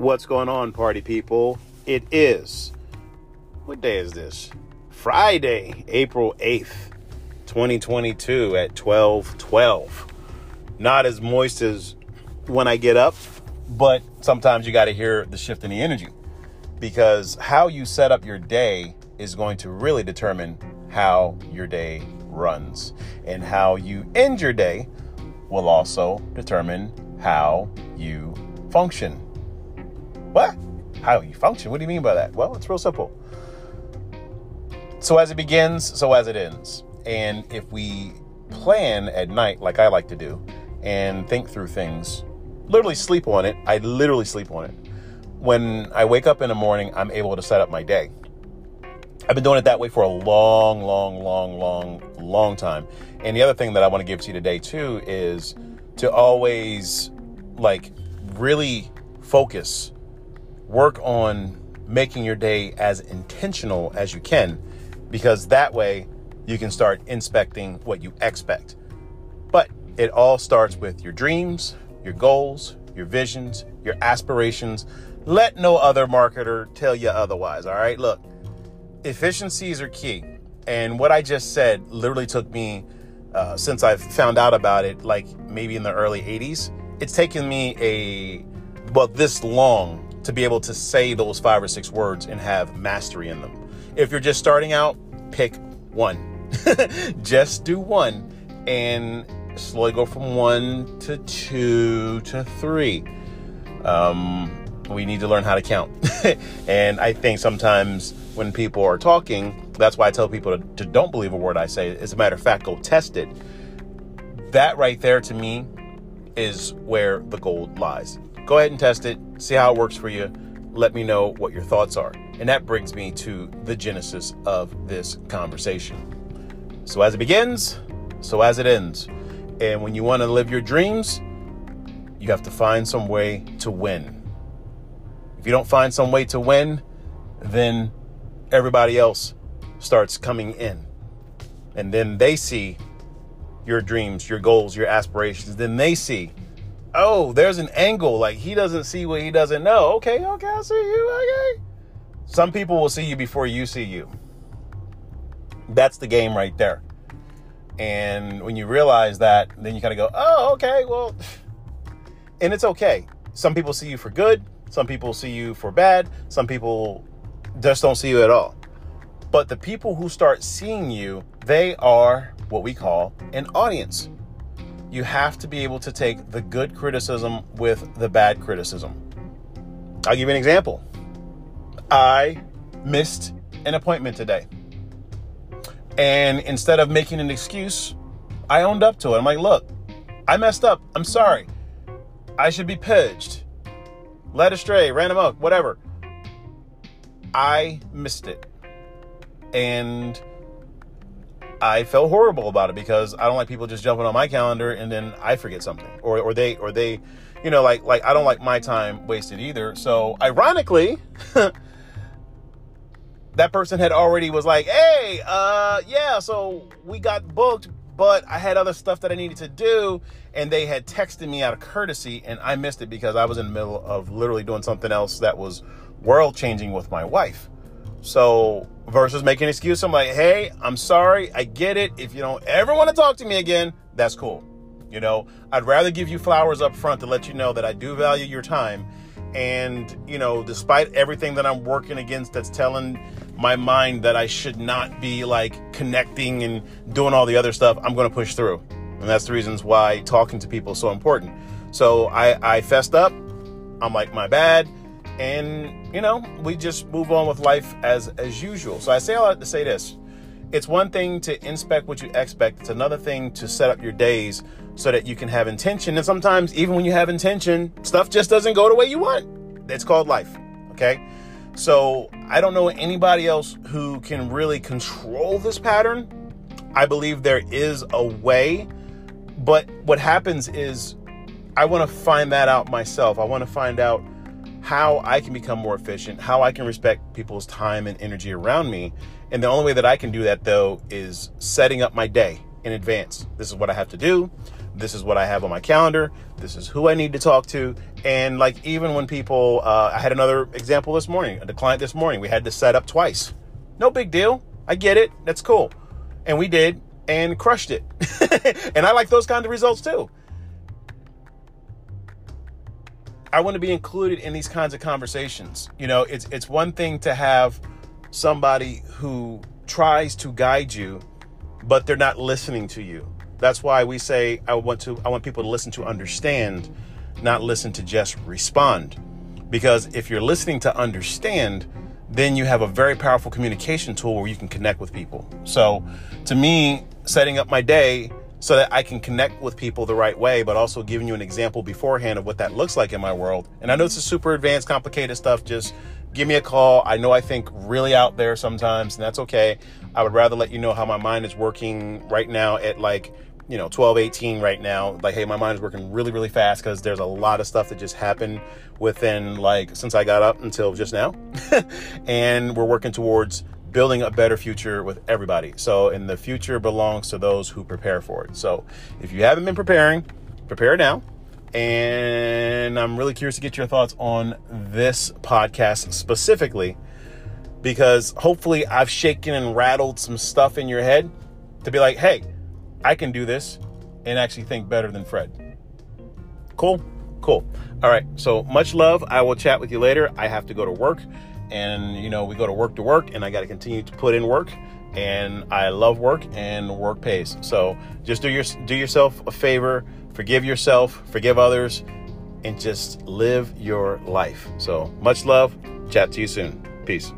What's going on, party people? It is, what day is this? Friday, April 8th, 2022 at 12 12. Not as moist as when I get up, but sometimes you got to hear the shift in the energy because how you set up your day is going to really determine how your day runs. And how you end your day will also determine how you function. What? How you function? What do you mean by that? Well, it's real simple. So as it begins, so as it ends. And if we plan at night, like I like to do, and think through things, literally sleep on it, I literally sleep on it. When I wake up in the morning, I'm able to set up my day. I've been doing it that way for a long, long, long, long, long time. And the other thing that I want to give to you today too is to always like really focus, work on making your day as intentional as you can, because that way you can start inspecting what you expect. But it all starts with your dreams, your goals, your visions, your aspirations. Let no other marketer tell you otherwise. All right. Look, efficiencies are key. And what I just said literally took me, uh, since I've found out about it, like maybe in the early 80s, it's taken me a, well, this long to be able to say those five or six words and have mastery in them. If you're just starting out, pick one. just do one and slowly go from one to two to three. Um, we need to learn how to count. and I think sometimes when people are talking, that's why I tell people to, to, don't believe a word I say. As a matter of fact, go test it. That right there to me is where the gold lies. Go ahead and test it, see how it works for you. Let me know what your thoughts are. And that brings me to the genesis of this conversation. So, as it begins, so as it ends. And when you want to live your dreams, you have to find some way to win. If you don't find some way to win, then everybody else starts coming in. And then they see your dreams, your goals, your aspirations. Then they see, oh, there's an angle. Like he doesn't see what he doesn't know. Okay, okay, I see you. Okay. Some people will see you before you see you. That's the game right there. And when you realize that, then you kind of go, oh, okay, well, and it's okay. Some people see you for good, some people see you for bad. Some people just don't see you at all. But the people who start seeing you, they are what we call an audience. You have to be able to take the good criticism with the bad criticism. I'll give you an example. I missed an appointment today. And instead of making an excuse, I owned up to it. I'm like, look, I messed up. I'm sorry. I should be purged led astray, ran amok, whatever. I missed it. And I felt horrible about it because I don't like people just jumping on my calendar and then I forget something. Or or they or they, you know, like like I don't like my time wasted either. So ironically, that person had already was like, "Hey, uh yeah, so we got booked, but I had other stuff that I needed to do and they had texted me out of courtesy and I missed it because I was in the middle of literally doing something else that was world changing with my wife. So versus making an excuse, I'm like, hey, I'm sorry, I get it. If you don't ever want to talk to me again, that's cool. You know, I'd rather give you flowers up front to let you know that I do value your time. And, you know, despite everything that I'm working against that's telling my mind that I should not be like connecting and doing all the other stuff, I'm going to push through. And that's the reasons why talking to people is so important. So I, I fessed up. I'm like, my bad. And, you know, we just move on with life as, as usual. So I say all that to say this. It's one thing to inspect what you expect. It's another thing to set up your days so that you can have intention. And sometimes, even when you have intention, stuff just doesn't go the way you want. It's called life. Okay. So I don't know anybody else who can really control this pattern. I believe there is a way but what happens is I want to find that out myself. I want to find out how I can become more efficient, how I can respect people's time and energy around me. And the only way that I can do that, though, is setting up my day, in advance. This is what I have to do. This is what I have on my calendar. This is who I need to talk to. And like even when people, uh, I had another example this morning, a client this morning, we had to set up twice. No big deal. I get it. That's cool. And we did and crushed it. and I like those kinds of results too. I want to be included in these kinds of conversations. You know, it's it's one thing to have somebody who tries to guide you, but they're not listening to you. That's why we say I want to I want people to listen to understand, not listen to just respond. Because if you're listening to understand, then you have a very powerful communication tool where you can connect with people. So, to me, setting up my day so that I can connect with people the right way, but also giving you an example beforehand of what that looks like in my world. And I know this is super advanced, complicated stuff. Just give me a call. I know I think really out there sometimes, and that's okay. I would rather let you know how my mind is working right now at like, you know, 12, 18 right now. Like, hey, my mind is working really, really fast because there's a lot of stuff that just happened within like since I got up until just now. and we're working towards building a better future with everybody. So, and the future belongs to those who prepare for it. So, if you haven't been preparing, prepare now. And I'm really curious to get your thoughts on this podcast specifically because hopefully I've shaken and rattled some stuff in your head to be like, hey, I can do this and actually think better than Fred. Cool? Cool. All right. So much love. I will chat with you later. I have to go to work and you know we go to work to work and i got to continue to put in work and i love work and work pays. So just do your do yourself a favor forgive yourself forgive others and just live your life. So much love. Chat to you soon. Peace